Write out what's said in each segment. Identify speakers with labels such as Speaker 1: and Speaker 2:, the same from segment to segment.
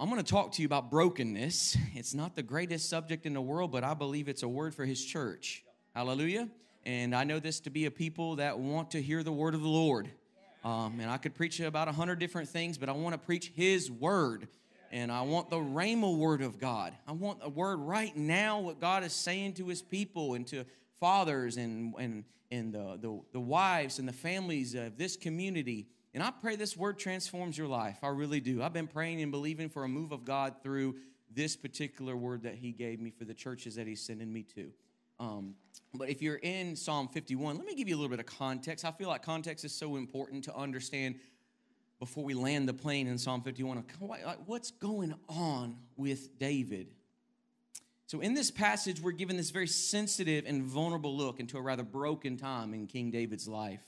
Speaker 1: I'm going to talk to you about brokenness. It's not the greatest subject in the world, but I believe it's a word for his church. Hallelujah. And I know this to be a people that want to hear the word of the Lord. Um, and I could preach about a hundred different things, but I want to preach his word. And I want the Rhema word of God. I want a word right now, what God is saying to his people and to fathers and, and, and the, the, the wives and the families of this community and I pray this word transforms your life. I really do. I've been praying and believing for a move of God through this particular word that He gave me for the churches that He's sending me to. Um, but if you're in Psalm 51, let me give you a little bit of context. I feel like context is so important to understand before we land the plane in Psalm 51. What's going on with David? So, in this passage, we're given this very sensitive and vulnerable look into a rather broken time in King David's life.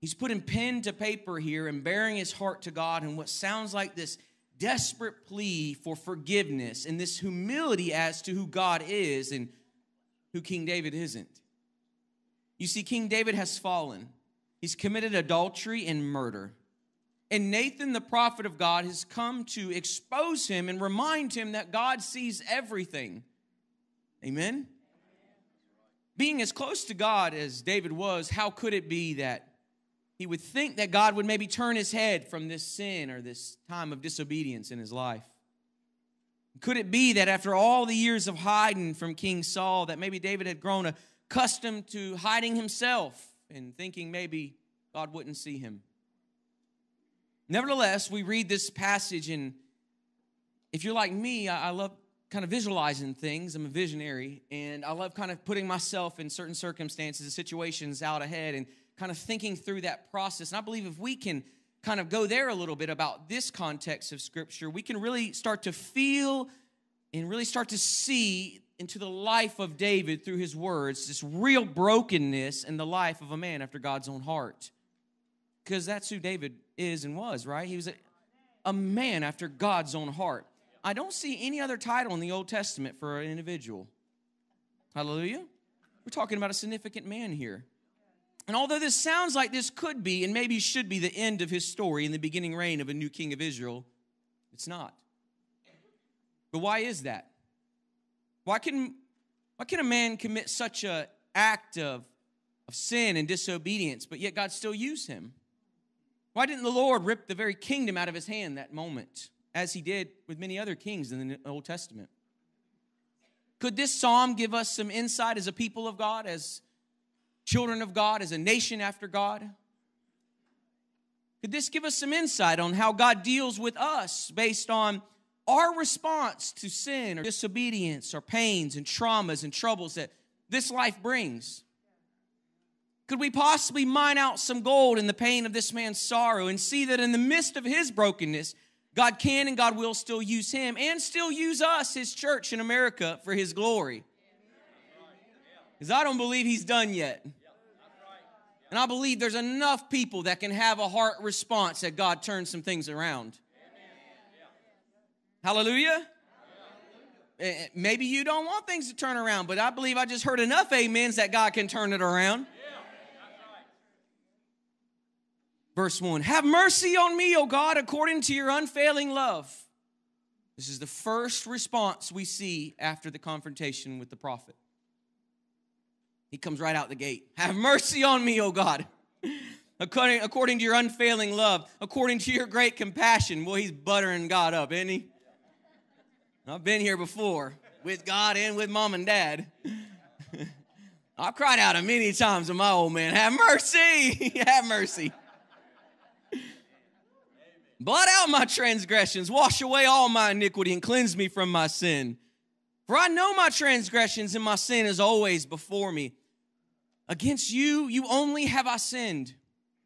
Speaker 1: He's putting pen to paper here and bearing his heart to God in what sounds like this desperate plea for forgiveness and this humility as to who God is and who King David isn't. You see, King David has fallen. He's committed adultery and murder. And Nathan, the prophet of God, has come to expose him and remind him that God sees everything. Amen? Being as close to God as David was, how could it be that he would think that God would maybe turn his head from this sin or this time of disobedience in his life. Could it be that after all the years of hiding from King Saul, that maybe David had grown accustomed to hiding himself and thinking maybe God wouldn't see him? Nevertheless, we read this passage, and if you're like me, I love kind of visualizing things. I'm a visionary, and I love kind of putting myself in certain circumstances and situations out ahead and kind of thinking through that process. And I believe if we can kind of go there a little bit about this context of Scripture, we can really start to feel and really start to see into the life of David through his words this real brokenness in the life of a man after God's own heart. Because that's who David is and was, right? He was a, a man after God's own heart. I don't see any other title in the Old Testament for an individual. Hallelujah. We're talking about a significant man here. And although this sounds like this could be and maybe should be the end of his story in the beginning reign of a new king of Israel, it's not. But why is that? Why can, why can a man commit such an act of, of sin and disobedience, but yet God still use him? Why didn't the Lord rip the very kingdom out of his hand that moment, as he did with many other kings in the Old Testament? Could this psalm give us some insight as a people of God, as children of God, as a nation after God? Could this give us some insight on how God deals with us based on our response to sin or disobedience or pains and traumas and troubles that this life brings? Could we possibly mine out some gold in the pain of this man's sorrow and see that in the midst of his brokenness, God can and God will still use him and still use us, his church in America, for his glory? Because I don't believe he's done yet. And I believe there's enough people that can have a heart response that God turns some things around. Hallelujah. Eh, eh, maybe you don't want things to turn around, but I believe I just heard enough amens that God can turn it around. Verse 1 Have mercy on me, O God, according to your unfailing love. This is the first response we see after the confrontation with the prophet. He comes right out the gate. Have mercy on me, O God. According, according to your unfailing love, according to your great compassion. Well, he's buttering God up, isn't he? I've been here before with God and with mom and dad. I've cried out many times to my old man, Have mercy, have mercy. Blot out my transgressions, wash away all my iniquity, and cleanse me from my sin. For I know my transgressions and my sin is always before me. Against you, you only have I sinned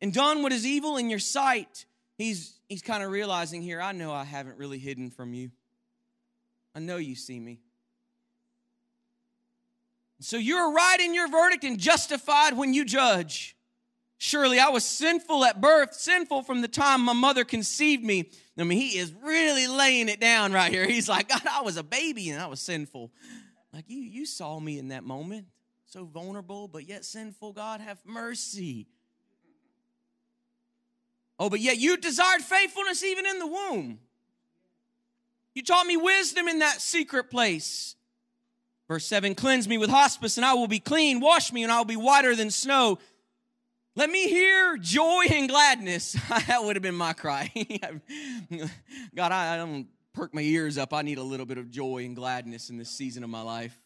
Speaker 1: and done what is evil in your sight. He's, he's kind of realizing here, I know I haven't really hidden from you. I know you see me. So you're right in your verdict and justified when you judge. Surely I was sinful at birth, sinful from the time my mother conceived me. I mean, he is really laying it down right here. He's like, God, I was a baby and I was sinful. Like you, you saw me in that moment, so vulnerable, but yet sinful. God, have mercy. Oh, but yet you desired faithfulness even in the womb. You taught me wisdom in that secret place. Verse 7 Cleanse me with hyssop, and I will be clean. Wash me, and I will be whiter than snow. Let me hear joy and gladness. that would have been my cry. God, I, I don't perk my ears up. I need a little bit of joy and gladness in this season of my life.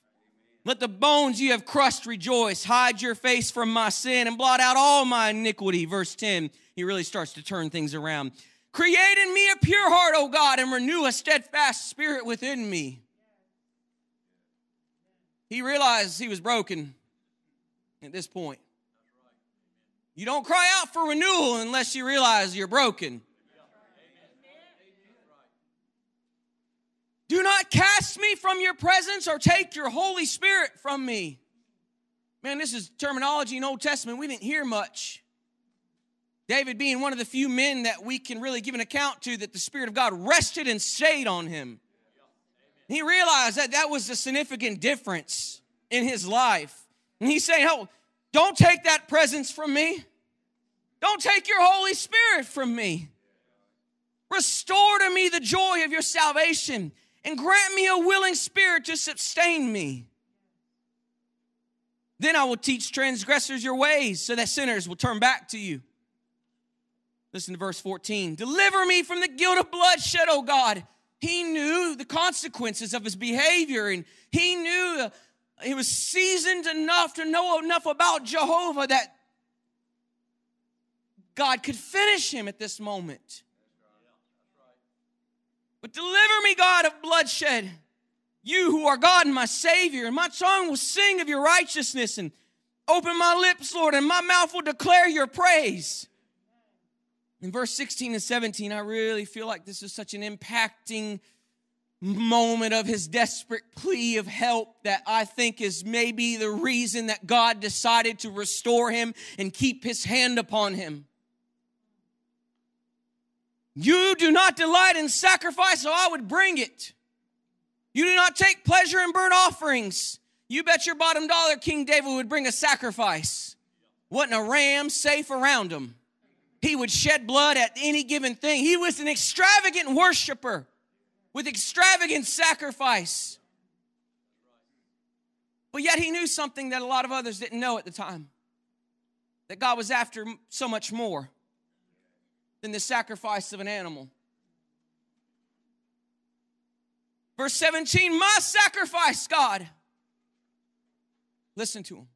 Speaker 1: Let the bones you have crushed rejoice. Hide your face from my sin and blot out all my iniquity. Verse 10, he really starts to turn things around. Create in me a pure heart, O God, and renew a steadfast spirit within me. He realized he was broken at this point. You don't cry out for renewal unless you realize you're broken. Do not cast me from your presence or take your Holy Spirit from me. Man, this is terminology in Old Testament we didn't hear much. David being one of the few men that we can really give an account to that the Spirit of God rested and stayed on him. He realized that that was a significant difference in his life. And he's saying, Oh, don't take that presence from me. Don't take your Holy Spirit from me. Restore to me the joy of your salvation and grant me a willing spirit to sustain me. Then I will teach transgressors your ways so that sinners will turn back to you. Listen to verse 14. Deliver me from the guilt of bloodshed, O God. He knew the consequences of his behavior and he knew uh, he was seasoned enough to know enough about Jehovah that God could finish him at this moment. But deliver me, God, of bloodshed. You who are God and my Savior, and my tongue will sing of your righteousness, and open my lips, Lord, and my mouth will declare your praise. In verse 16 and 17, I really feel like this is such an impacting moment of his desperate plea of help that I think is maybe the reason that God decided to restore him and keep his hand upon him. You do not delight in sacrifice, so I would bring it. You do not take pleasure in burnt offerings. You bet your bottom dollar King David would bring a sacrifice. Wasn't a ram safe around him. He would shed blood at any given thing. He was an extravagant worshiper with extravagant sacrifice. But yet he knew something that a lot of others didn't know at the time that God was after so much more than the sacrifice of an animal. Verse 17, my sacrifice, God. Listen to him.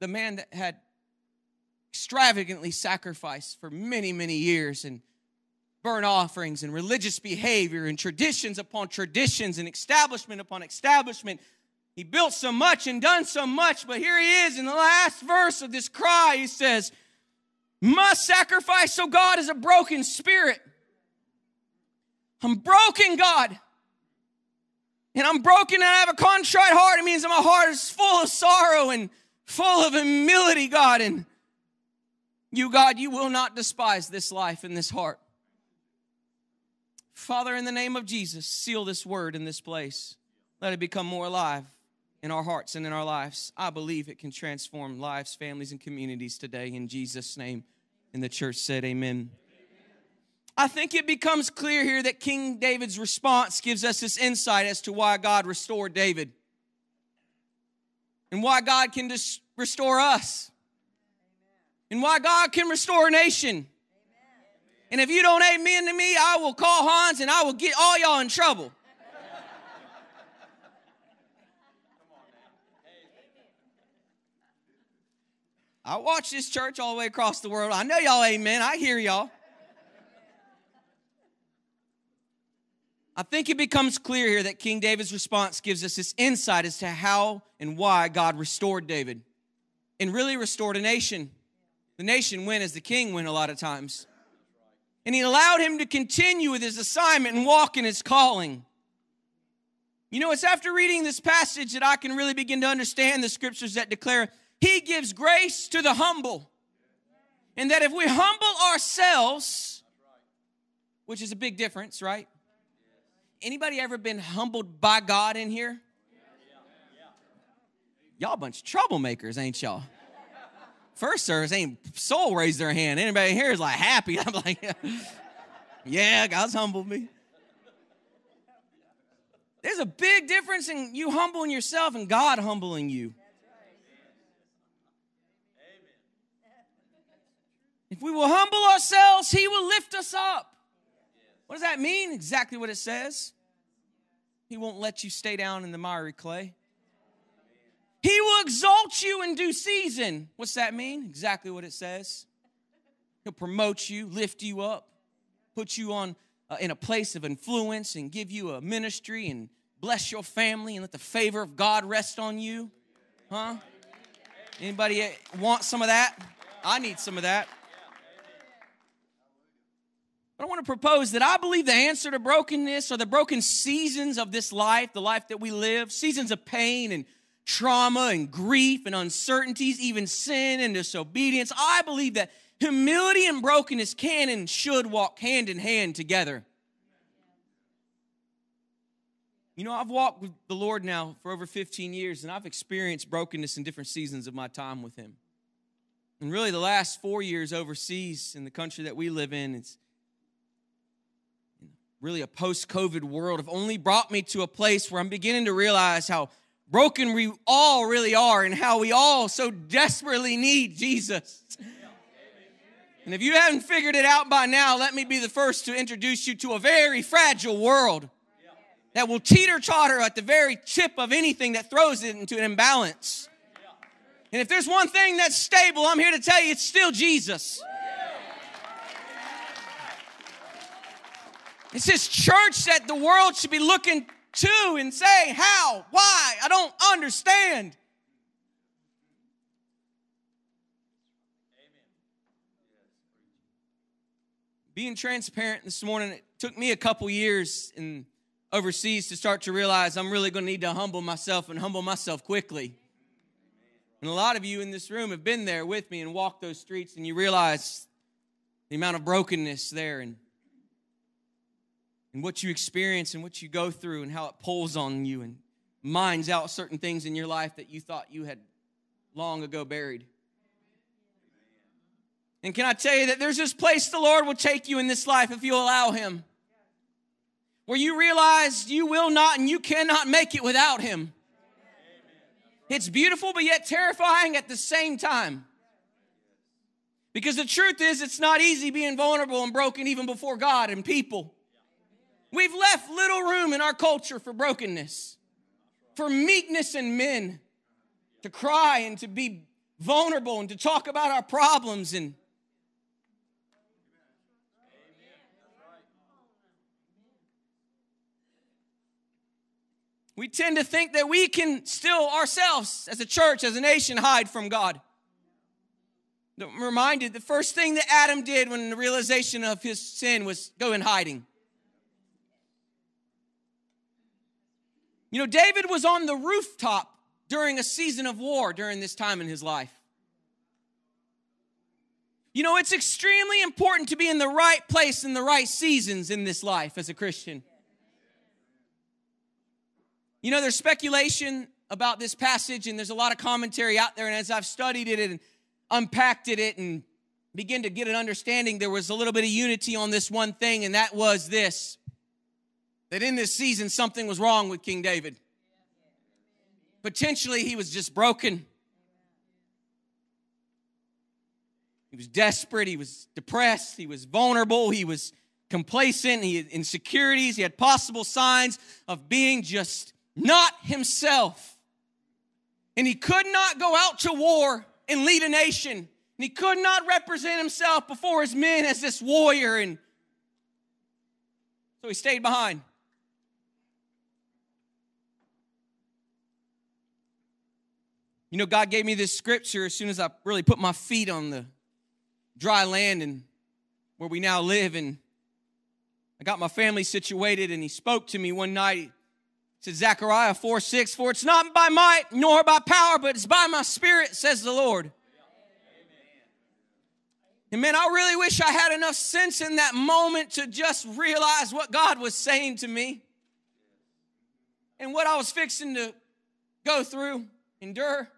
Speaker 1: The man that had extravagantly sacrificed for many, many years and burnt offerings and religious behavior and traditions upon traditions and establishment upon establishment. He built so much and done so much, but here he is in the last verse of this cry. He says, Must sacrifice, so God is a broken spirit. I'm broken, God. And I'm broken and I have a contrite heart. It means that my heart is full of sorrow and full of humility, God. And you, God, you will not despise this life and this heart. Father, in the name of Jesus, seal this word in this place. Let it become more alive in our hearts and in our lives. I believe it can transform lives, families, and communities today in Jesus' name. And the church said, Amen. I think it becomes clear here that King David's response gives us this insight as to why God restored David and why God can just restore us and why God can restore a nation. And if you don't amen to me, I will call Hans and I will get all y'all in trouble. I watch this church all the way across the world. I know y'all amen. I hear y'all. I think it becomes clear here that King David's response gives us this insight as to how and why God restored David and really restored a nation. The nation went as the king went a lot of times and he allowed him to continue with his assignment and walk in his calling. You know, it's after reading this passage that I can really begin to understand the scriptures that declare he gives grace to the humble. And that if we humble ourselves, which is a big difference, right? Anybody ever been humbled by God in here? Y'all bunch of troublemakers, ain't y'all? First service ain't soul raised their hand. Anybody here is like happy. I'm like, yeah, God's humbled me. There's a big difference in you humbling yourself and God humbling you. If we will humble ourselves, He will lift us up. What does that mean? Exactly what it says. He won't let you stay down in the miry clay. He will exalt you in due season. What's that mean? Exactly what it says. He'll promote you, lift you up, put you on uh, in a place of influence and give you a ministry and bless your family and let the favor of God rest on you. Huh? Anybody want some of that? I need some of that. I want to propose that I believe the answer to brokenness or the broken seasons of this life, the life that we live, seasons of pain and trauma and grief and uncertainties, even sin and disobedience. I believe that humility and brokenness can and should walk hand in hand together. You know, I've walked with the Lord now for over 15 years, and I've experienced brokenness in different seasons of my time with Him. And really, the last four years overseas in the country that we live in, it's really a post COVID world, have only brought me to a place where I'm beginning to realize how broken we all really are and how we all so desperately need Jesus. And if you haven't figured it out by now, let me be the first to introduce you to a very fragile world that will teeter totter at the very tip of anything that throws it into an imbalance. And if there's one thing that's stable, I'm here to tell you it's still Jesus. It's this church that the world should be looking to and saying, How? Why? I don't understand. Being transparent this morning, it took me a couple years in overseas to start to realize I'm really going to need to humble myself and humble myself quickly. And a lot of you in this room have been there with me and walked those streets, and you realize the amount of brokenness there and, and what you experience and what you go through and how it pulls on you and mines out certain things in your life that you thought you had long ago buried. And can I tell you that there's this place the Lord will take you in this life if you allow Him where you realize you will not and you cannot make it without Him. It's beautiful, but yet terrifying at the same time. Because the truth is, it's not easy being vulnerable and broken even before God and people. We've left little room in our culture for brokenness, for meekness in men to cry and to be vulnerable and to talk about our problems and we tend to think that we can still ourselves, as a church, as a nation, hide from God. I'm reminded the first thing that Adam did when the realization of his sin was go in hiding. You know, David was on the rooftop during a season of war during this time in his life. You know, it's extremely important to be in the right place in the right seasons in this life as a Christian. You know, there's speculation about this passage, and there's a lot of commentary out there. And as I've studied it and unpacked it and begin to get an understanding, there was a little bit of unity on this one thing, and that was this that in this season, something was wrong with King David. Potentially, he was just broken. He was desperate. He was depressed. He was vulnerable. He was complacent. He had insecurities. He had possible signs of being just not himself. And he could not go out to war and lead a nation. And he could not represent himself before his men as this warrior. And so he stayed behind. You know, God gave me this scripture as soon as I really put my feet on the dry land and where we now live. And I got my family situated, and He spoke to me one night He said Zechariah 4 6, for it's not by might nor by power, but it's by my spirit, says the Lord. And man, I really wish I had enough sense in that moment to just realize what God was saying to me and what I was fixing to go through, endure.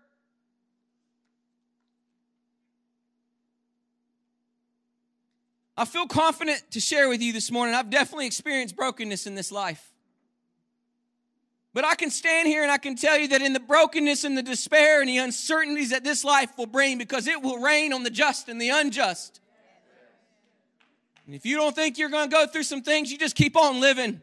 Speaker 1: I feel confident to share with you this morning. I've definitely experienced brokenness in this life. But I can stand here and I can tell you that in the brokenness and the despair and the uncertainties that this life will bring, because it will rain on the just and the unjust. And if you don't think you're going to go through some things, you just keep on living.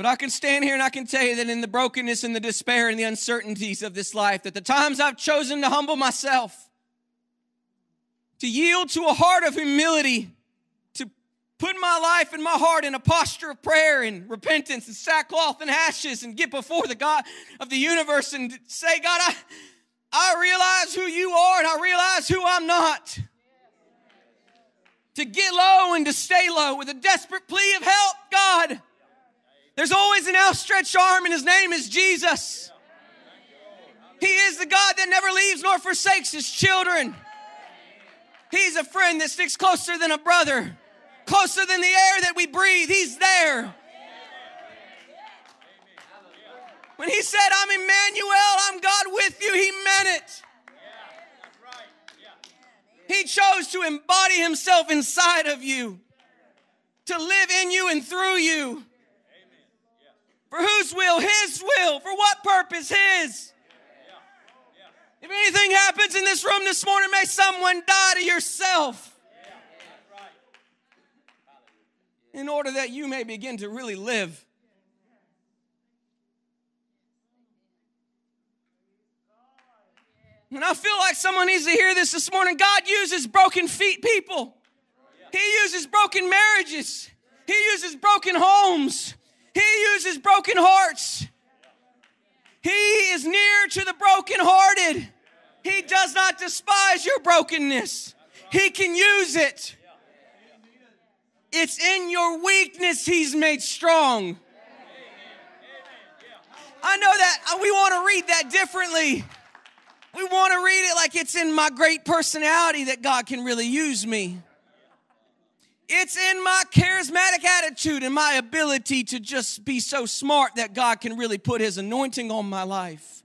Speaker 1: But I can stand here and I can tell you that in the brokenness and the despair and the uncertainties of this life, that the times I've chosen to humble myself, to yield to a heart of humility, to put my life and my heart in a posture of prayer and repentance and sackcloth and ashes and get before the God of the universe and say, God, I, I realize who you are and I realize who I'm not. To get low and to stay low with a desperate plea of help, God. There's always an outstretched arm, and his name is Jesus. He is the God that never leaves nor forsakes his children. He's a friend that sticks closer than a brother, closer than the air that we breathe. He's there. When he said, I'm Emmanuel, I'm God with you, he meant it. He chose to embody himself inside of you, to live in you and through you. For whose will? His will. For what purpose? His. If anything happens in this room this morning, may someone die to yourself. In order that you may begin to really live. And I feel like someone needs to hear this this morning. God uses broken feet people. He uses broken marriages. He uses broken homes. He uses broken hearts. He is near to the brokenhearted. He does not despise your brokenness. He can use it. It's in your weakness He's made strong. I know that uh, we want to read that differently. We want to read it like it's in my great personality that God can really use me. It's in my charismatic attitude and my ability to just be so smart that God can really put His anointing on my life.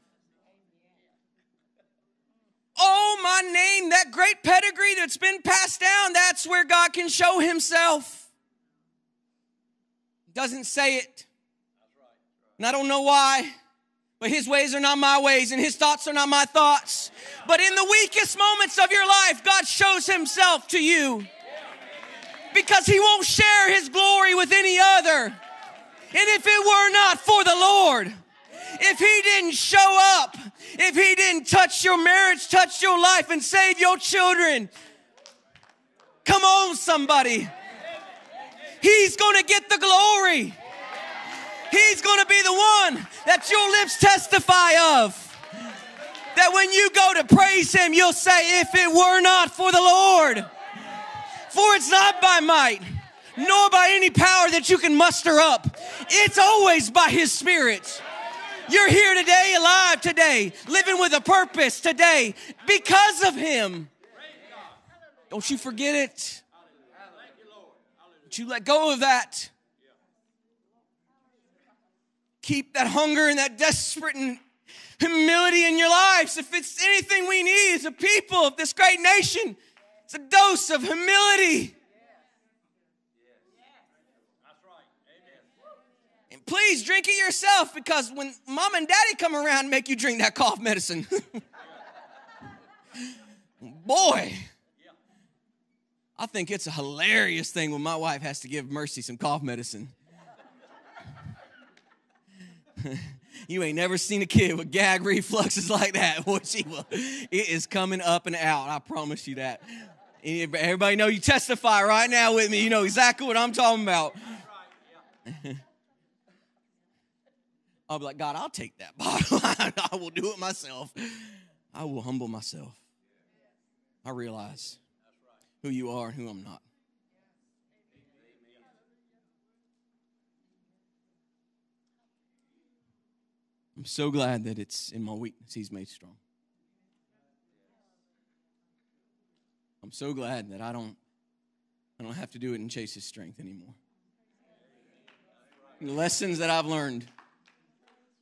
Speaker 1: Oh, my name, that great pedigree that's been passed down, that's where God can show Himself. Doesn't say it. And I don't know why, but His ways are not my ways and His thoughts are not my thoughts. But in the weakest moments of your life, God shows Himself to you because he won't share his glory with any other. And if it were not for the Lord, if he didn't show up, if he didn't touch your marriage, touch your life, and save your children, come on, somebody. He's gonna get the glory. He's gonna be the one that your lips testify of. That when you go to praise him, you'll say, If it were not for the Lord, for it's not by might, nor by any power that you can muster up. It's always by His Spirit. You're here today, alive today, living with a purpose today because of Him. Don't you forget it. Don't you let go of that. Keep that hunger and that desperate and humility in your lives. If it's anything we need as a people of this great nation, a dose of humility. And please drink it yourself because when mom and daddy come around, make you drink that cough medicine. Boy, I think it's a hilarious thing when my wife has to give Mercy some cough medicine. you ain't never seen a kid with gag refluxes like that. Boy, she will. It is coming up and out. I promise you that. Everybody know you testify right now with me. You know exactly what I'm talking about. I'll be like, God, I'll take that bottle. I will do it myself. I will humble myself. I realize who you are and who I'm not. I'm so glad that it's in my weakness He's made strong. I'm so glad that I don't I don't have to do it and chase his strength anymore. The lessons that I've learned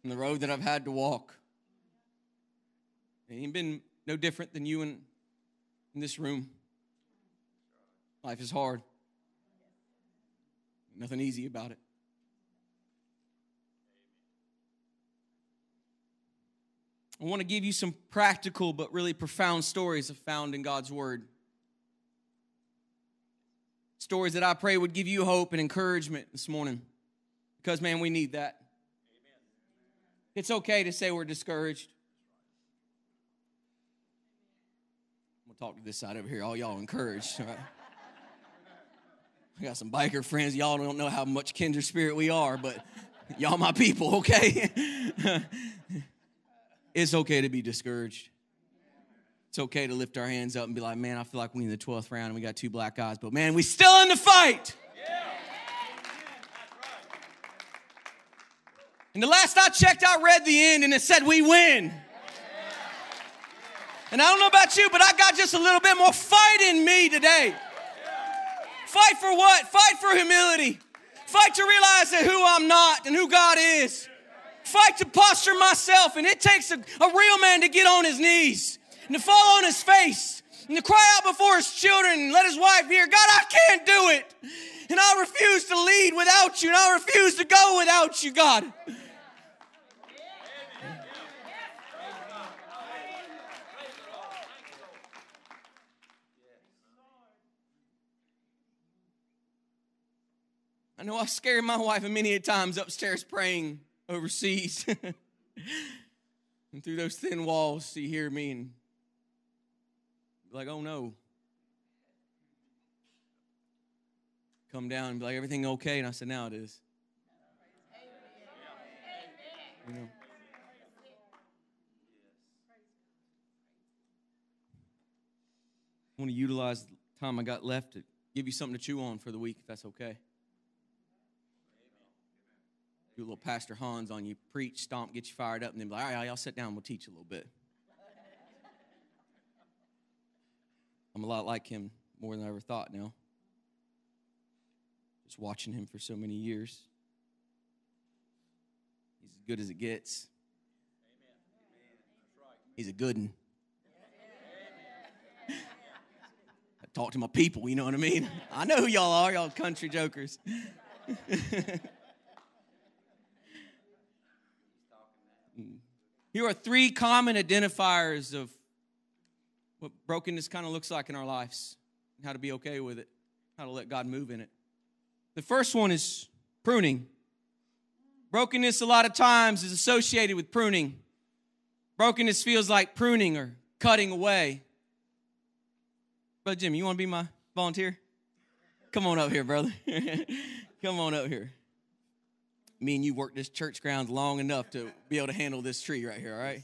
Speaker 1: and the road that I've had to walk. It ain't been no different than you in, in this room. Life is hard. Nothing easy about it. I want to give you some practical but really profound stories I found in God's Word. Stories that I pray would give you hope and encouragement this morning. Because, man, we need that. It's okay to say we're discouraged. I'm to talk to this side over here. All y'all encouraged. Right? I got some biker friends. Y'all don't know how much kindred spirit we are, but y'all my people, okay? it's okay to be discouraged. It's okay to lift our hands up and be like, man, I feel like we in the 12th round and we got two black eyes, but man, we still in the fight. And the last I checked, I read the end and it said we win. And I don't know about you, but I got just a little bit more fight in me today. Fight for what? Fight for humility. Fight to realize that who I'm not and who God is. Fight to posture myself. And it takes a, a real man to get on his knees and to fall on his face and to cry out before his children and let his wife hear, God, I can't do it. And I refuse to lead without you. And I refuse to go without you, God. I know I scared my wife many a times upstairs praying overseas. and through those thin walls, she hear me and like, oh no. Come down and be like, everything okay? And I said, now it is. You know. I want to utilize the time I got left to give you something to chew on for the week, if that's okay do a little Pastor Hans on you, preach, stomp, get you fired up, and then be like, all right, y'all sit down, we'll teach a little bit. I'm a lot like him more than I ever thought now. Just watching him for so many years. He's as good as it gets. He's a good one. I talk to my people, you know what I mean? I know who y'all are, y'all country jokers. Hmm. Here are three common identifiers of what brokenness kind of looks like in our lives, and how to be okay with it, how to let God move in it. The first one is pruning. Brokenness, a lot of times, is associated with pruning. Brokenness feels like pruning or cutting away. Brother Jimmy, you want to be my volunteer? Come on up here, brother. Come on up here me and you worked this church grounds long enough to be able to handle this tree right here, all right?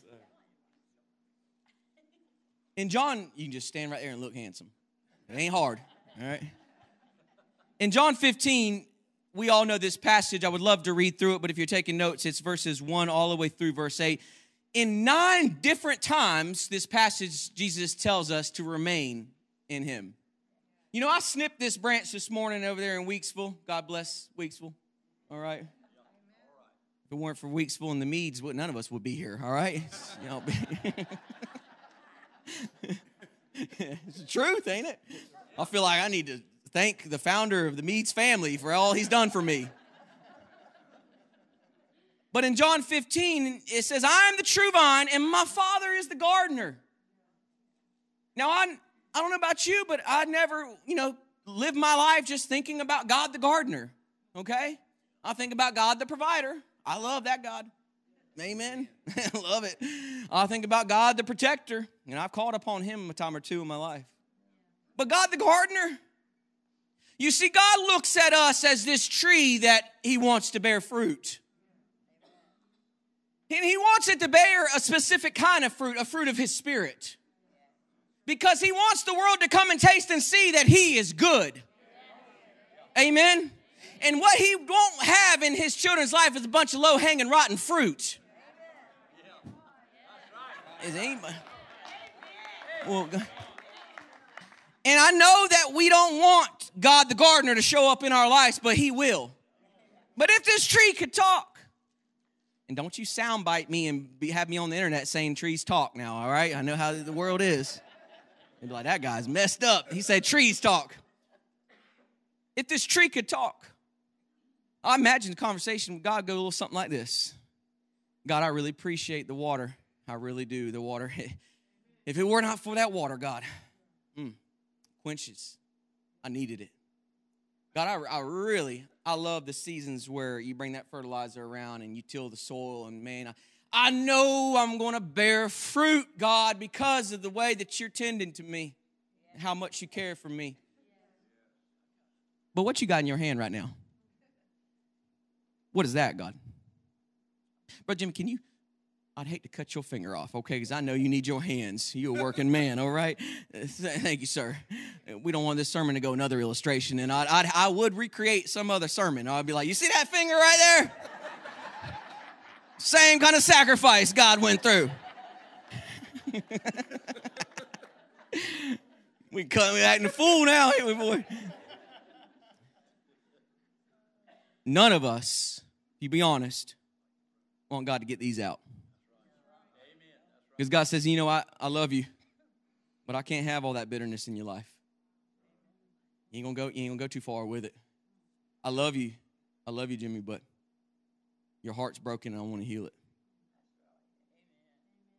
Speaker 1: In John, you can just stand right there and look handsome. It ain't hard, all right? In John 15, we all know this passage. I would love to read through it, but if you're taking notes, it's verses 1 all the way through verse 8. In nine different times, this passage, Jesus tells us to remain in him. You know, I snipped this branch this morning over there in Weeksville. God bless Weeksville. All right. If it weren't for Weeksville and the Meads, none of us would be here, all right? You know, it's the truth, ain't it? I feel like I need to thank the founder of the Meads family for all he's done for me. But in John 15, it says, I am the true vine and my father is the gardener. Now, I, I don't know about you, but I never, you know, live my life just thinking about God the gardener, okay? I think about God the provider. I love that God. Amen. I love it. I think about God the protector, and I've called upon him a time or two in my life. But God the gardener, you see, God looks at us as this tree that he wants to bear fruit. And he wants it to bear a specific kind of fruit, a fruit of his spirit. Because he wants the world to come and taste and see that he is good. Amen. And what he won't have in his children's life is a bunch of low hanging rotten fruit. Is anybody? Well, and I know that we don't want God the gardener to show up in our lives, but he will. But if this tree could talk, And don't you soundbite me and be, have me on the internet saying trees talk now, all right? I know how the world is. They'd be like, that guy's messed up. He said trees talk. If this tree could talk, I imagine the conversation with God go a little something like this God, I really appreciate the water. I really do. The water. If it were not for that water, God, mm, quenches. I needed it. God, I, I really, I love the seasons where you bring that fertilizer around and you till the soil, and man, I, I know I'm going to bear fruit, God, because of the way that you're tending to me, and how much you care for me. But what you got in your hand right now? What is that, God? Brother Jim, can you? I'd hate to cut your finger off, okay? Because I know you need your hands. You're a working man, all right? Uh, thank you, sir. Uh, we don't want this sermon to go another illustration, and I'd, I'd I would recreate some other sermon. I'd be like, you see that finger right there? Same kind of sacrifice God went through. we come we acting a fool now, ain't we, boy? None of us, you be honest, want God to get these out. Because God says, you know, I, I love you, but I can't have all that bitterness in your life. You ain't gonna go, you ain't gonna go too far with it. I love you. I love you, Jimmy, but your heart's broken and I want to heal it.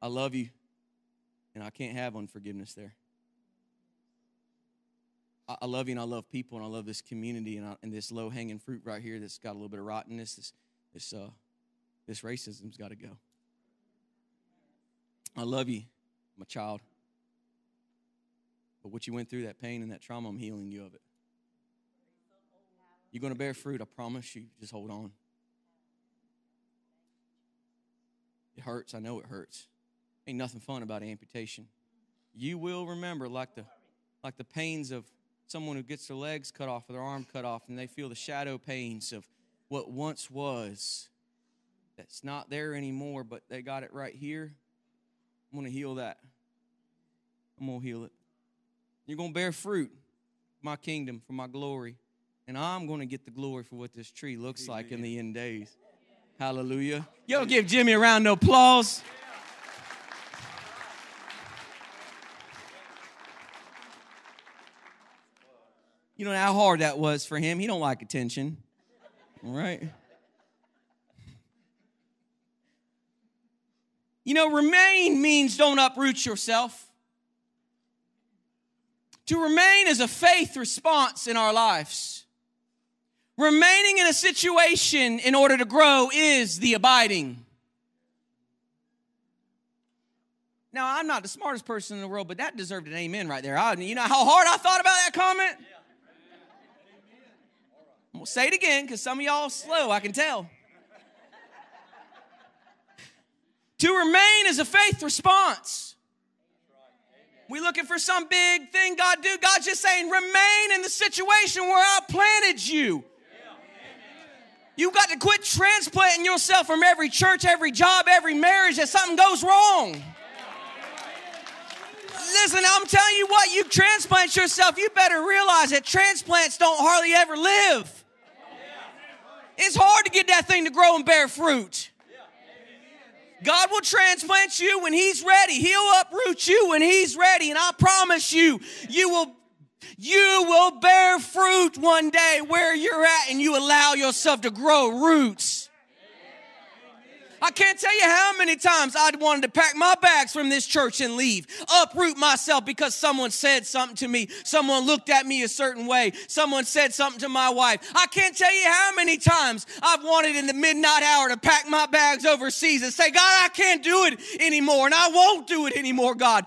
Speaker 1: I love you, and I can't have unforgiveness there. I, I love you and I love people and I love this community and, I, and this low hanging fruit right here that's got a little bit of rottenness. This, this, uh, this racism's got to go. I love you, my child. But what you went through, that pain and that trauma, I'm healing you of it. You're going to bear fruit, I promise you. Just hold on. It hurts. I know it hurts. Ain't nothing fun about amputation. You will remember like the like the pains of someone who gets their legs cut off or their arm cut off and they feel the shadow pains of what once was that's not there anymore, but they got it right here. I'm going to heal that. I'm going to heal it. You're going to bear fruit, my kingdom, for my glory. And I'm going to get the glory for what this tree looks Amen. like in the end days. Hallelujah. Yo, give Jimmy a round of applause. You know how hard that was for him. He don't like attention. All right? You know, remain means don't uproot yourself. To remain is a faith response in our lives. Remaining in a situation in order to grow is the abiding. Now, I'm not the smartest person in the world, but that deserved an amen right there. I, you know how hard I thought about that comment? I'm going to say it again because some of y'all slow, I can tell. To remain is a faith response. We looking for some big thing God do. God's just saying, remain in the situation where I planted you. You got to quit transplanting yourself from every church, every job, every marriage that something goes wrong. Listen, I'm telling you what, you transplant yourself, you better realize that transplants don't hardly ever live. It's hard to get that thing to grow and bear fruit. God will transplant you when He's ready. He'll uproot you when He's ready. And I promise you, you will you will bear fruit one day where you're at and you allow yourself to grow roots. I can't tell you how many times I'd wanted to pack my bags from this church and leave, uproot myself because someone said something to me. Someone looked at me a certain way. Someone said something to my wife. I can't tell you how many times I've wanted in the midnight hour to pack my bags overseas and say, God, I can't do it anymore and I won't do it anymore, God.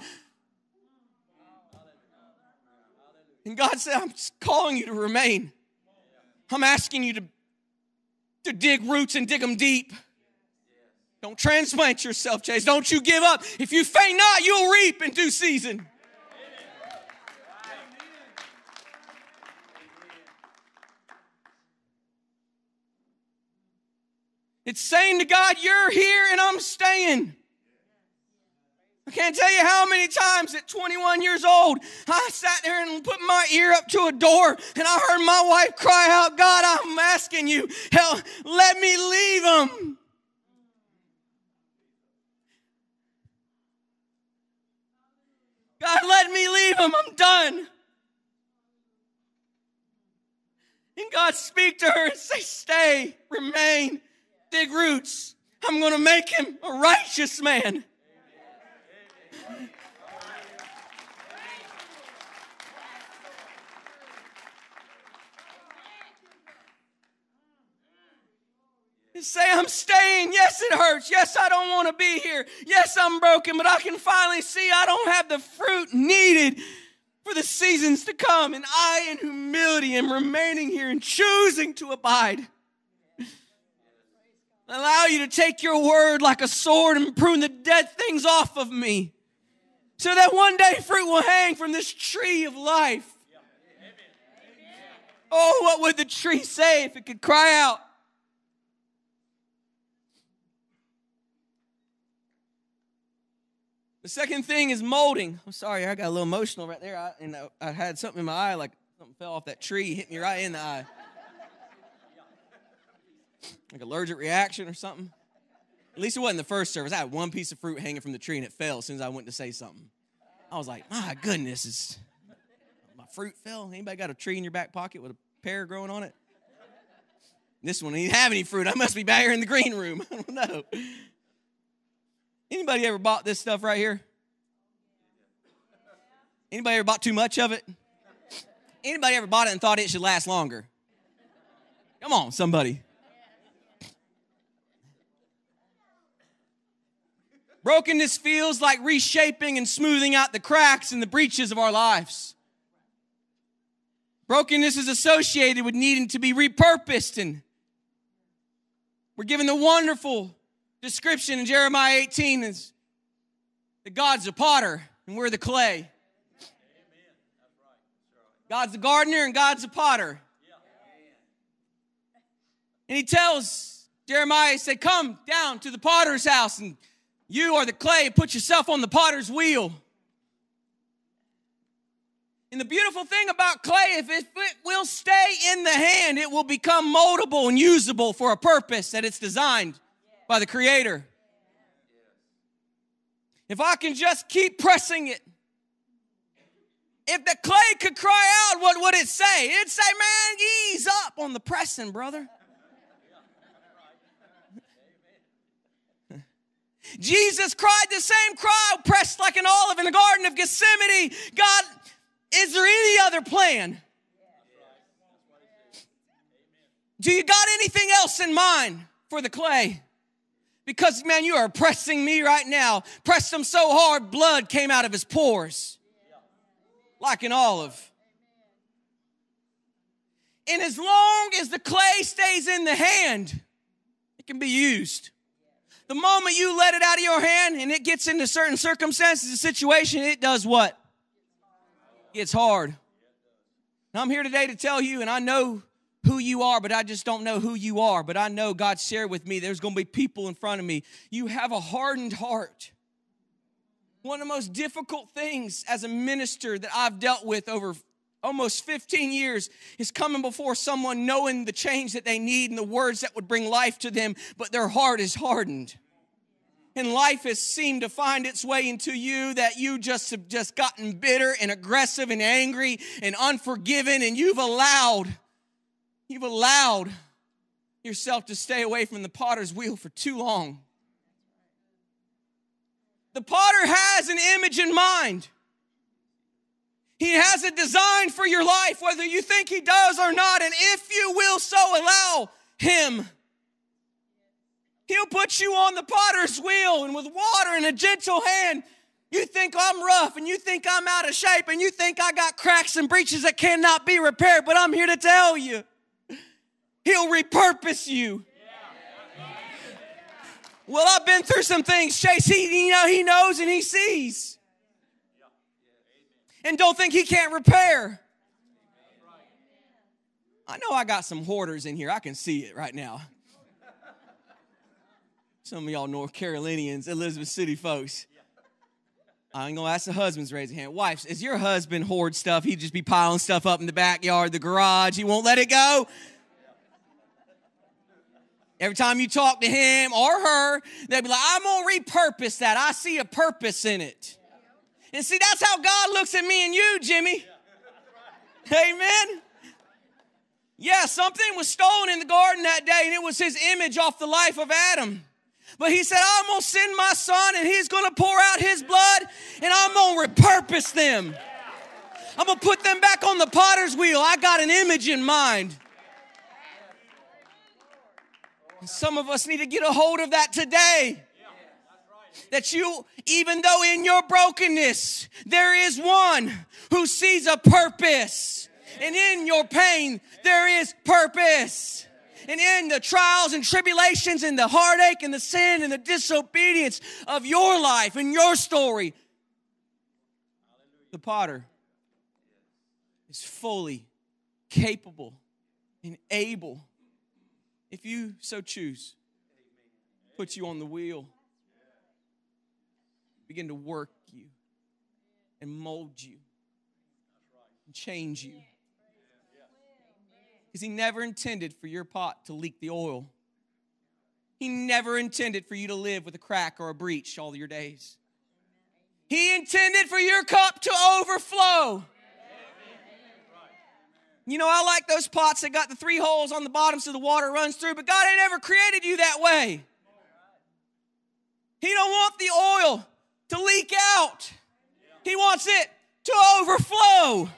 Speaker 1: And God said, I'm calling you to remain. I'm asking you to, to dig roots and dig them deep. Don't transplant yourself, Chase. Don't you give up. If you faint not, you'll reap in due season. It's saying to God, You're here and I'm staying. I can't tell you how many times at 21 years old, I sat there and put my ear up to a door and I heard my wife cry out, God, I'm asking you, help, let me leave them. Him, I'm done. And God speak to her and say, Stay, remain, dig roots. I'm going to make him a righteous man. And say, I'm staying. Yes, it hurts. Yes, I don't want to be here. Yes, I'm broken, but I can finally see I don't have the fruit needed for the seasons to come. And I, in humility, am remaining here and choosing to abide. Allow you to take your word like a sword and prune the dead things off of me. So that one day fruit will hang from this tree of life. Oh, what would the tree say if it could cry out? The second thing is molding. I'm sorry, I got a little emotional right there. I, and I, I had something in my eye, like something fell off that tree, hit me right in the eye. Like allergic reaction or something. At least it wasn't the first service. I had one piece of fruit hanging from the tree and it fell as soon as I went to say something. I was like, my goodness, is my fruit fell. Anybody got a tree in your back pocket with a pear growing on it? This one didn't have any fruit. I must be back here in the green room. I don't know. Anybody ever bought this stuff right here? Anybody ever bought too much of it? Anybody ever bought it and thought it should last longer? Come on, somebody. Brokenness feels like reshaping and smoothing out the cracks and the breaches of our lives. Brokenness is associated with needing to be repurposed, and we're given the wonderful description in Jeremiah 18 is that God's a potter and we're the clay. God's the gardener and God's the potter. And he tells Jeremiah, he said, Come down to the potter's house, and you are the clay, put yourself on the potter's wheel. And the beautiful thing about clay, if it will stay in the hand, it will become moldable and usable for a purpose that it's designed by the Creator. If I can just keep pressing it, if the clay could cry out, what would it say? It'd say, Man, ease up on the pressing, brother. Jesus cried the same cry, pressed like an olive in the Garden of Gethsemane. God, is there any other plan? Do you got anything else in mind for the clay? Because, man, you are pressing me right now. Pressed him so hard, blood came out of his pores like an olive. And as long as the clay stays in the hand, it can be used. The moment you let it out of your hand and it gets into certain circumstances and situation, it does what? It's hard. Now, I'm here today to tell you, and I know who you are, but I just don't know who you are. But I know God shared with me there's going to be people in front of me. You have a hardened heart. One of the most difficult things as a minister that I've dealt with over almost 15 years is coming before someone knowing the change that they need and the words that would bring life to them, but their heart is hardened. And life has seemed to find its way into you that you just have just gotten bitter and aggressive and angry and unforgiving, and you've allowed You've allowed yourself to stay away from the potter's wheel for too long. The potter has an image in mind. He has a design for your life, whether you think he does or not. And if you will so allow him, he'll put you on the potter's wheel and with water and a gentle hand. You think I'm rough and you think I'm out of shape and you think I got cracks and breaches that cannot be repaired, but I'm here to tell you He'll repurpose you. Well, I've been through some things, Chase. He, you know, he knows and he sees. And don't think he can't repair. I know I got some hoarders in here. I can see it right now. Some of y'all North Carolinians, Elizabeth City folks. I ain't gonna ask the husbands raise a hand. Wives, is your husband hoard stuff? He'd just be piling stuff up in the backyard, the garage. He won't let it go. Every time you talk to him or her, they'll be like, I'm going to repurpose that. I see a purpose in it. And see, that's how God looks at me and you, Jimmy. Amen. Yeah, something was stolen in the garden that day, and it was his image off the life of Adam. But he said, I'm gonna send my son, and he's gonna pour out his blood, and I'm gonna repurpose them. I'm gonna put them back on the potter's wheel. I got an image in mind. Some of us need to get a hold of that today. That you, even though in your brokenness, there is one who sees a purpose. And in your pain, there is purpose. And in the trials and tribulations and the heartache and the sin and the disobedience of your life and your story, the potter is fully capable and able, if you so choose, put you on the wheel, begin to work you and mold you and change you. Because he never intended for your pot to leak the oil. He never intended for you to live with a crack or a breach all your days. He intended for your cup to overflow. You know, I like those pots that got the three holes on the bottom so the water runs through, but God ain't ever created you that way. He don't want the oil to leak out. He wants it to overflow.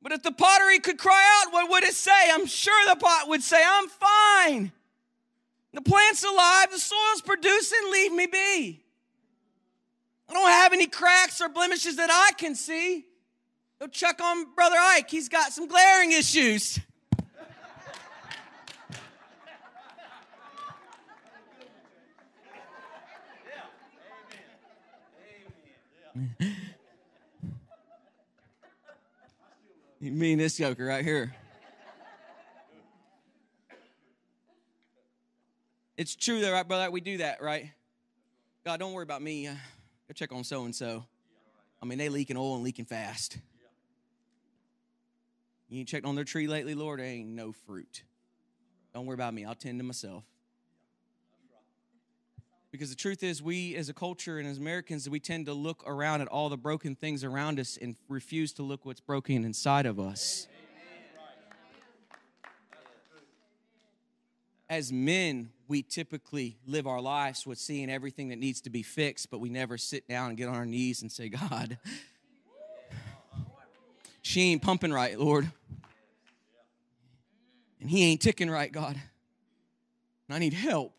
Speaker 1: But if the pottery could cry out, what would it say? I'm sure the pot would say, I'm fine. The plant's alive, the soil's producing, leave me be. I don't have any cracks or blemishes that I can see. Go check on Brother Ike, he's got some glaring issues. You mean this joker right here? It's true though, right, brother? We do that, right? God, don't worry about me. Go check on so and so. I mean, they leaking oil and leaking fast. You ain't checked on their tree lately, Lord? There ain't no fruit. Don't worry about me. I'll tend to myself. Because the truth is, we as a culture and as Americans, we tend to look around at all the broken things around us and refuse to look what's broken inside of us. As men, we typically live our lives with seeing everything that needs to be fixed, but we never sit down and get on our knees and say, God, she ain't pumping right, Lord. And he ain't ticking right, God. And I need help.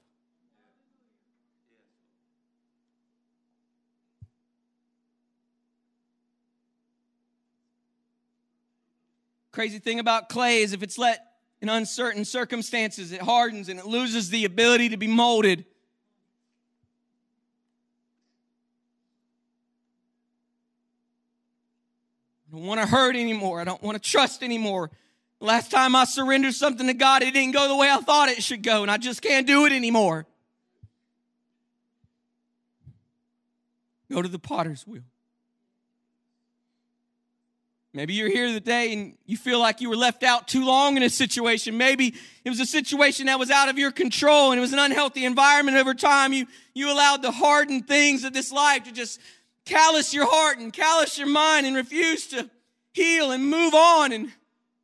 Speaker 1: Crazy thing about clay is if it's let in uncertain circumstances, it hardens and it loses the ability to be molded. I don't want to hurt anymore. I don't want to trust anymore. Last time I surrendered something to God, it didn't go the way I thought it should go, and I just can't do it anymore. Go to the potter's wheel. Maybe you're here today and you feel like you were left out too long in a situation. Maybe it was a situation that was out of your control and it was an unhealthy environment over time. You, you allowed the hardened things of this life to just callous your heart and callous your mind and refuse to heal and move on. And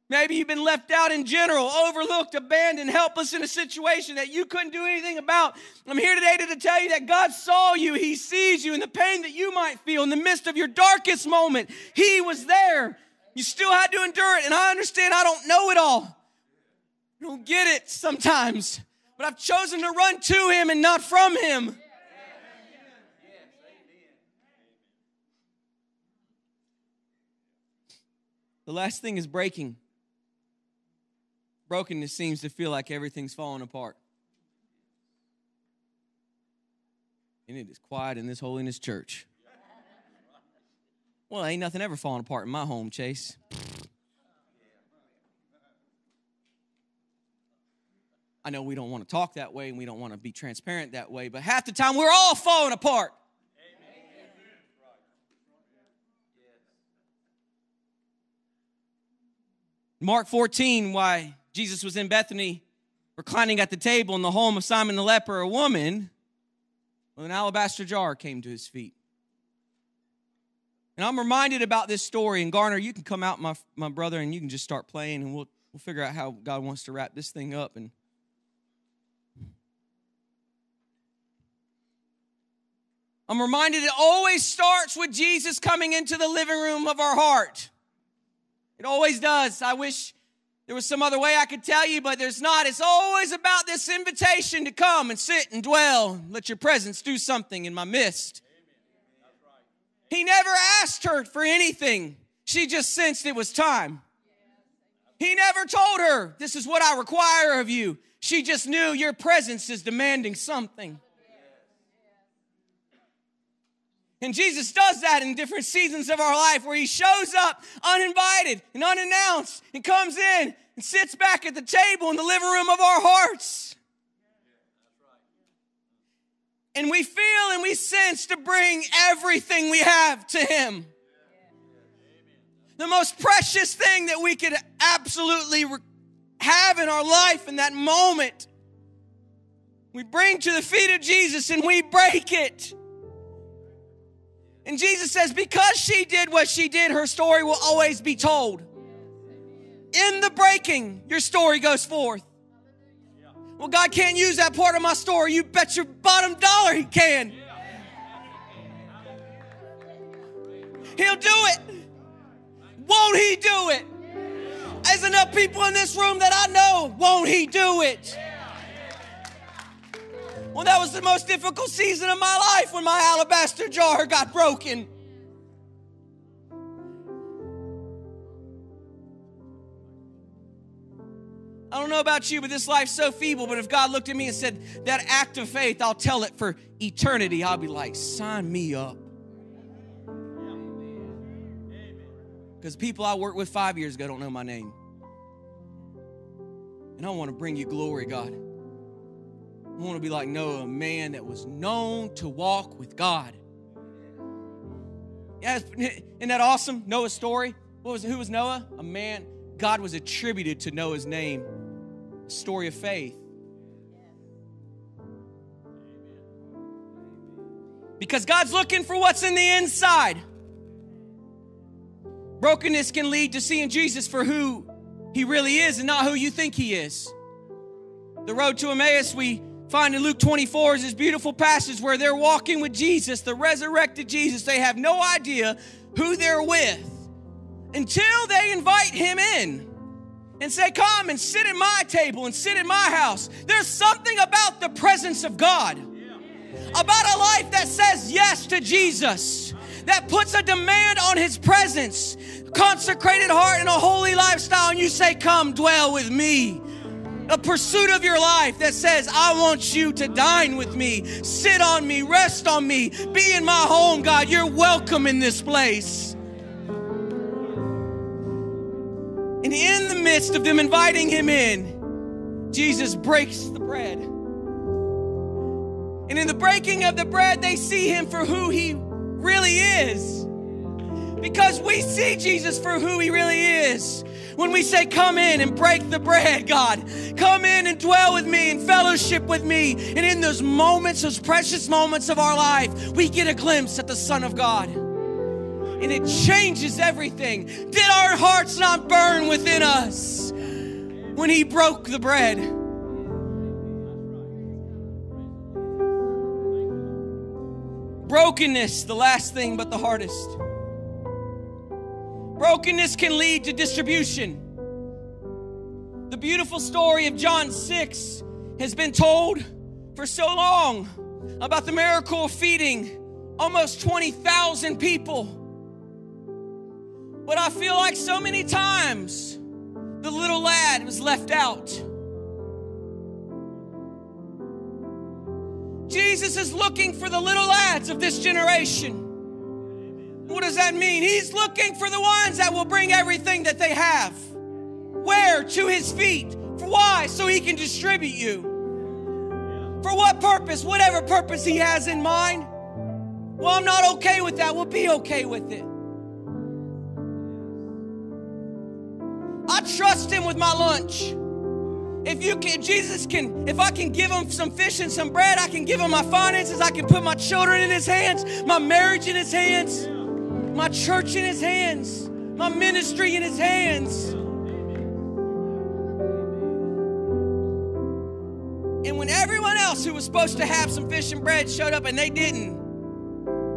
Speaker 1: maybe you've been left out in general, overlooked, abandoned, helpless in a situation that you couldn't do anything about. I'm here today to, tell you that God saw you. He sees you in the pain that you might feel in the midst of your darkest moment. He was there. You still had to endure it. And I understand I don't know it all. I don't get it sometimes. But I've chosen to run to Him and not from Him. The last thing is breaking. Brokenness seems to feel like everything's falling apart. And it is quiet in this holiness church. Well, ain't nothing ever falling apart in my home, Chase. I know we don't want to talk that way and we don't want to be transparent that way, but half the time we're all falling apart. Mark 14, why Jesus was in Bethany reclining at the table in the home of Simon the leper, a woman with an alabaster jar came to his feet. And I'm reminded about this story. And Garner, you can come out, my, my brother, and you can just start playing, and we'll, we'll figure out how God wants to wrap this thing up. And I'm reminded it always starts with Jesus coming into the living room of our heart. It always does. I wish there was some other way I could tell you, but there's not. It's always about this invitation to come and sit and dwell. Let your presence do something in my midst. He never asked her for anything. She just sensed it was time. He never told her, This is what I require of you. She just knew your presence is demanding something. And Jesus does that in different seasons of our life where he shows up uninvited and unannounced and comes in and sits back at the table in the living room of our hearts. And we feel and we sense to bring everything we have to him. The most precious thing that we could absolutely have in our life in that moment. We bring to the feet of Jesus and we break it. And Jesus says, because she did what she did, her story will always be told. In the breaking, your story goes forth. Well, God can't use that part of my story. You bet your bottom dollar He can. He'll do it. Won't He do it? There's enough people in this room that I know, won't He do it? Well, that was the most difficult season of my life when my alabaster jar got broken. I don't know about you, but this life's so feeble. But if God looked at me and said, That act of faith, I'll tell it for eternity, I'll be like, Sign me up. Because people I worked with five years ago don't know my name. And I want to bring you glory, God. I want to be like Noah, a man that was known to walk with God. Yeah, isn't that awesome? Noah's story. What was who was Noah? A man. God was attributed to Noah's name. Story of faith. Because God's looking for what's in the inside. Brokenness can lead to seeing Jesus for who he really is and not who you think he is. The road to Emmaus, we find in Luke 24 is this beautiful passage where they're walking with Jesus, the resurrected Jesus. They have no idea who they're with until they invite him in and say, Come and sit at my table and sit at my house. There's something about the presence of God, about a life that says yes to Jesus, that puts a demand on his presence, consecrated heart, and a holy lifestyle. And you say, Come dwell with me a pursuit of your life that says, I want you to dine with me, sit on me, rest on me, be in my home, God. You're welcome in this place. And in the midst of them inviting him in, Jesus breaks the bread. And in the breaking of the bread, they see him for who he really is. Because we see Jesus for who he really is when we say, Come in and break the bread, God. Come in and dwell with me and fellowship with me. And in those moments, those precious moments of our life, we get a glimpse at the Son of God. And it changes everything. Did our hearts not burn within us when He broke the bread? Brokenness, the last thing but the hardest. Brokenness can lead to distribution. The beautiful story of John 6 has been told for so long about the miracle of feeding almost 20,000 people. But I feel like so many times the little lad was left out. Jesus is looking for the little lads of this generation. What does that mean? He's looking for the ones that will bring everything that they have. Where? To his feet. For why? So he can distribute you. For what purpose? Whatever purpose he has in mind. Well, I'm not okay with that. We'll be okay with it. I trust him with my lunch. If you can, Jesus can, if I can give him some fish and some bread, I can give him my finances, I can put my children in his hands, my marriage in his hands, my church in his hands, my ministry in his hands. And when everyone else who was supposed to have some fish and bread showed up and they didn't,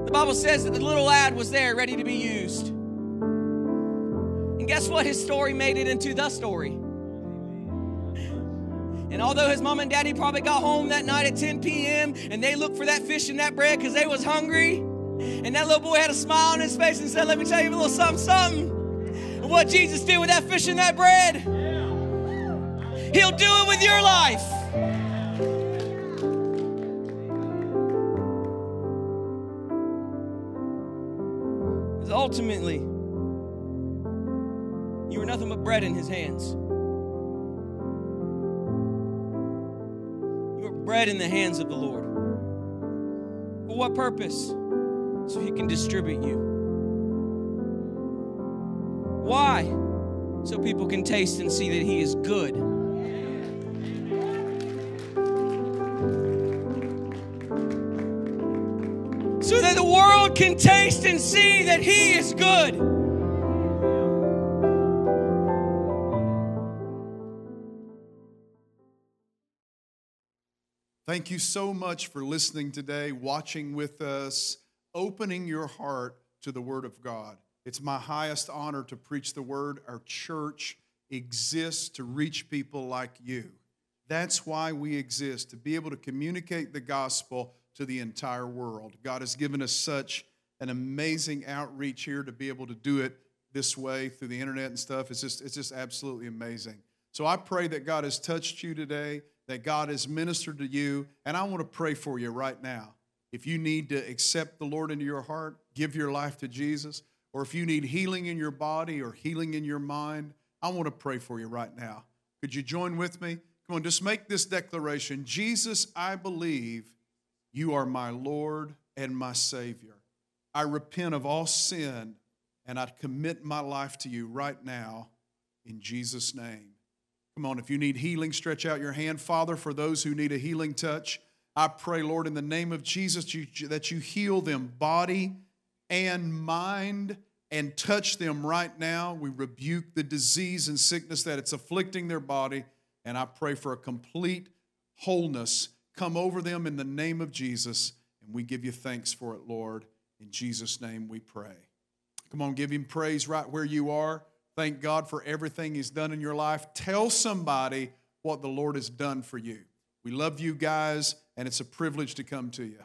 Speaker 1: the Bible says that the little lad was there ready to be used. And guess what? His story made it into the story. And although his mom and daddy probably got home that night at 10 p.m. and they looked for that fish and that bread because they was hungry, and that little boy had a smile on his face and said, Let me tell you a little something, something. What Jesus did with that fish and that bread, he'll do it with your life. Because ultimately, you were nothing but bread in his hands. You were bread in the hands of the Lord. For what purpose? So he can distribute you. Why? So people can taste and see that he is good. So that the world can taste and see that he is good.
Speaker 2: Thank you so much for listening today, watching with us, opening your heart to the Word of God. It's my highest honor to preach the Word. Our church exists to reach people like you. That's why we exist, to be able to communicate the gospel to the entire world. God has given us such an amazing outreach here to be able to do it this way through the internet and stuff. It's just, it's just absolutely amazing. So I pray that God has touched you today that God has ministered to you. And I want to pray for you right now. If you need to accept the Lord into your heart, give your life to Jesus, or if you need healing in your body or healing in your mind, I want to pray for you right now. Could you join with me? Come on, just make this declaration Jesus, I believe you are my Lord and my Savior. I repent of all sin and I commit my life to you right now in Jesus' name. Come on, if you need healing, stretch out your hand. Father, for those who need a healing touch, I pray, Lord, in the name of Jesus, that you heal them body and mind and touch them right now. We rebuke the disease and sickness that it's afflicting their body, and I pray for a complete wholeness come over them in the name of Jesus. And we give you thanks for it, Lord. In Jesus' name we pray. Come on, give him praise right where you are. Thank God for everything He's done in your life. Tell somebody what the Lord has done for you. We love you guys, and it's a privilege to come to you.